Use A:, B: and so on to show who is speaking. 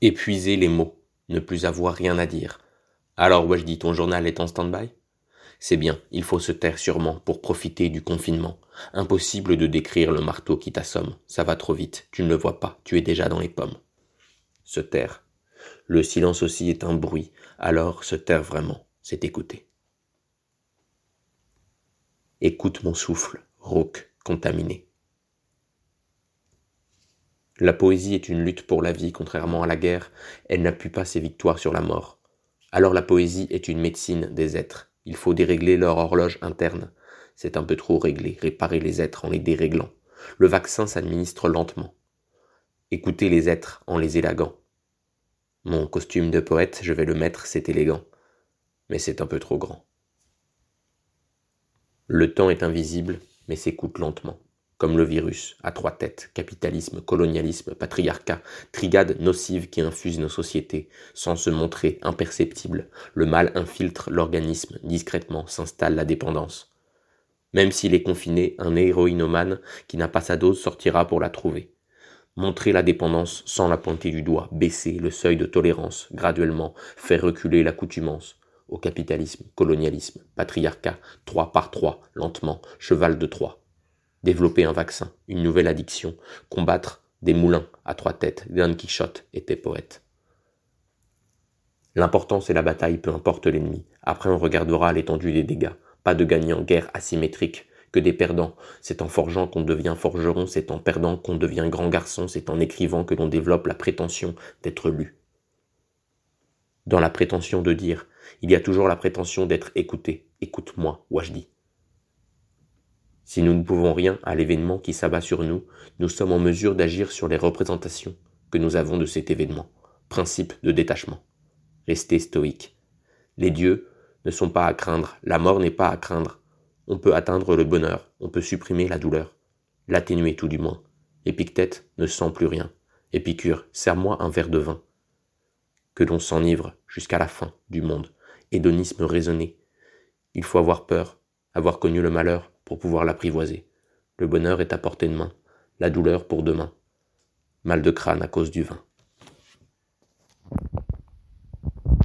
A: Épuiser les mots, ne plus avoir rien à dire. Alors, je dis ton journal est en stand-by? C'est bien, il faut se taire sûrement pour profiter du confinement. Impossible de décrire le marteau qui t'assomme. Ça va trop vite, tu ne le vois pas, tu es déjà dans les pommes. Se taire. Le silence aussi est un bruit, alors se taire vraiment, c'est écouter. Écoute mon souffle, rauque, contaminé. La poésie est une lutte pour la vie, contrairement à la guerre, elle n'appuie pas ses victoires sur la mort. Alors la poésie est une médecine des êtres. Il faut dérégler leur horloge interne. C'est un peu trop réglé, réparer les êtres en les déréglant. Le vaccin s'administre lentement. Écoutez les êtres en les élagant. Mon costume de poète, je vais le mettre, c'est élégant. Mais c'est un peu trop grand. Le temps est invisible, mais s'écoute lentement comme le virus, à trois têtes, capitalisme, colonialisme, patriarcat, trigade nocive qui infuse nos sociétés, sans se montrer imperceptible, le mal infiltre l'organisme, discrètement s'installe la dépendance. Même s'il est confiné, un héroïnomane qui n'a pas sa dose sortira pour la trouver. Montrer la dépendance sans la pointer du doigt, baisser le seuil de tolérance, graduellement, faire reculer l'accoutumance, au capitalisme, colonialisme, patriarcat, trois par trois, lentement, cheval de Troie développer un vaccin, une nouvelle addiction, combattre des moulins à trois têtes, Don Quichotte était poète. L'important c'est la bataille, peu importe l'ennemi. Après on regardera l'étendue des dégâts. Pas de gagnants, guerre asymétrique, que des perdants. C'est en forgeant qu'on devient forgeron, c'est en perdant qu'on devient grand garçon, c'est en écrivant que l'on développe la prétention d'être lu. Dans la prétention de dire, il y a toujours la prétention d'être écouté. Écoute-moi, Wajdi. Si nous ne pouvons rien à l'événement qui s'abat sur nous, nous sommes en mesure d'agir sur les représentations que nous avons de cet événement. Principe de détachement. Restez stoïque. Les dieux ne sont pas à craindre, la mort n'est pas à craindre. On peut atteindre le bonheur, on peut supprimer la douleur, l'atténuer tout du moins. Épictète ne sent plus rien. Épicure, serre-moi un verre de vin. Que l'on s'enivre jusqu'à la fin du monde. Hédonisme raisonné. Il faut avoir peur, avoir connu le malheur, pour pouvoir l'apprivoiser. Le bonheur est à portée de main, la douleur pour demain. Mal de crâne à cause du vin.